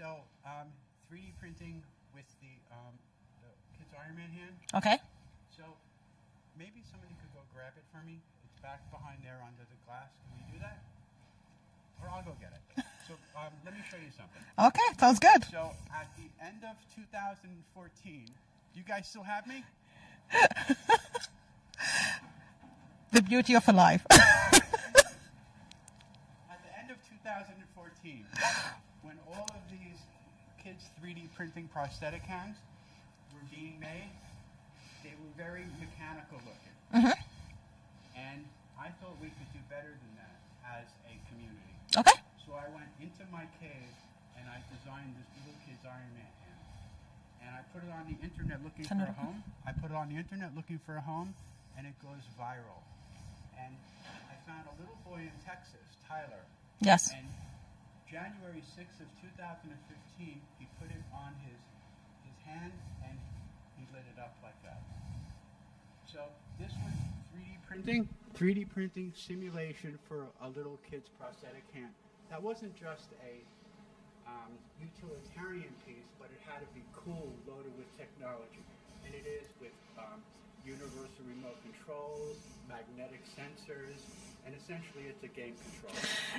So, um, 3D printing with the, um, the Kids Iron Man hand. Okay. So, maybe somebody could go grab it for me. It's back behind there under the glass. Can we do that? Or I'll go get it. So, um, let me show you something. Okay. Sounds good. So, at the end of 2014, do you guys still have me? The beauty of a life. At the end of 2014, when all of kids' 3D printing prosthetic hands were being made, they were very mechanical looking. Mm-hmm. And I thought we could do better than that as a community. okay. So I went into my cave and I designed this little kid's Iron Man hand. And I put it on the internet looking Turn for a home. I put it on the internet looking for a home, and it goes viral. And I found a little boy in Texas, Tyler, Yes. and January 6th of 2015, he put it on his his hand and he lit it up like that. So this was 3D printing, 3D printing simulation for a little kid's prosthetic hand. That wasn't just a um, utilitarian piece, but it had to be cool, loaded with technology, and it is with um, universal remote controls, magnetic sensors, and essentially it's a game controller.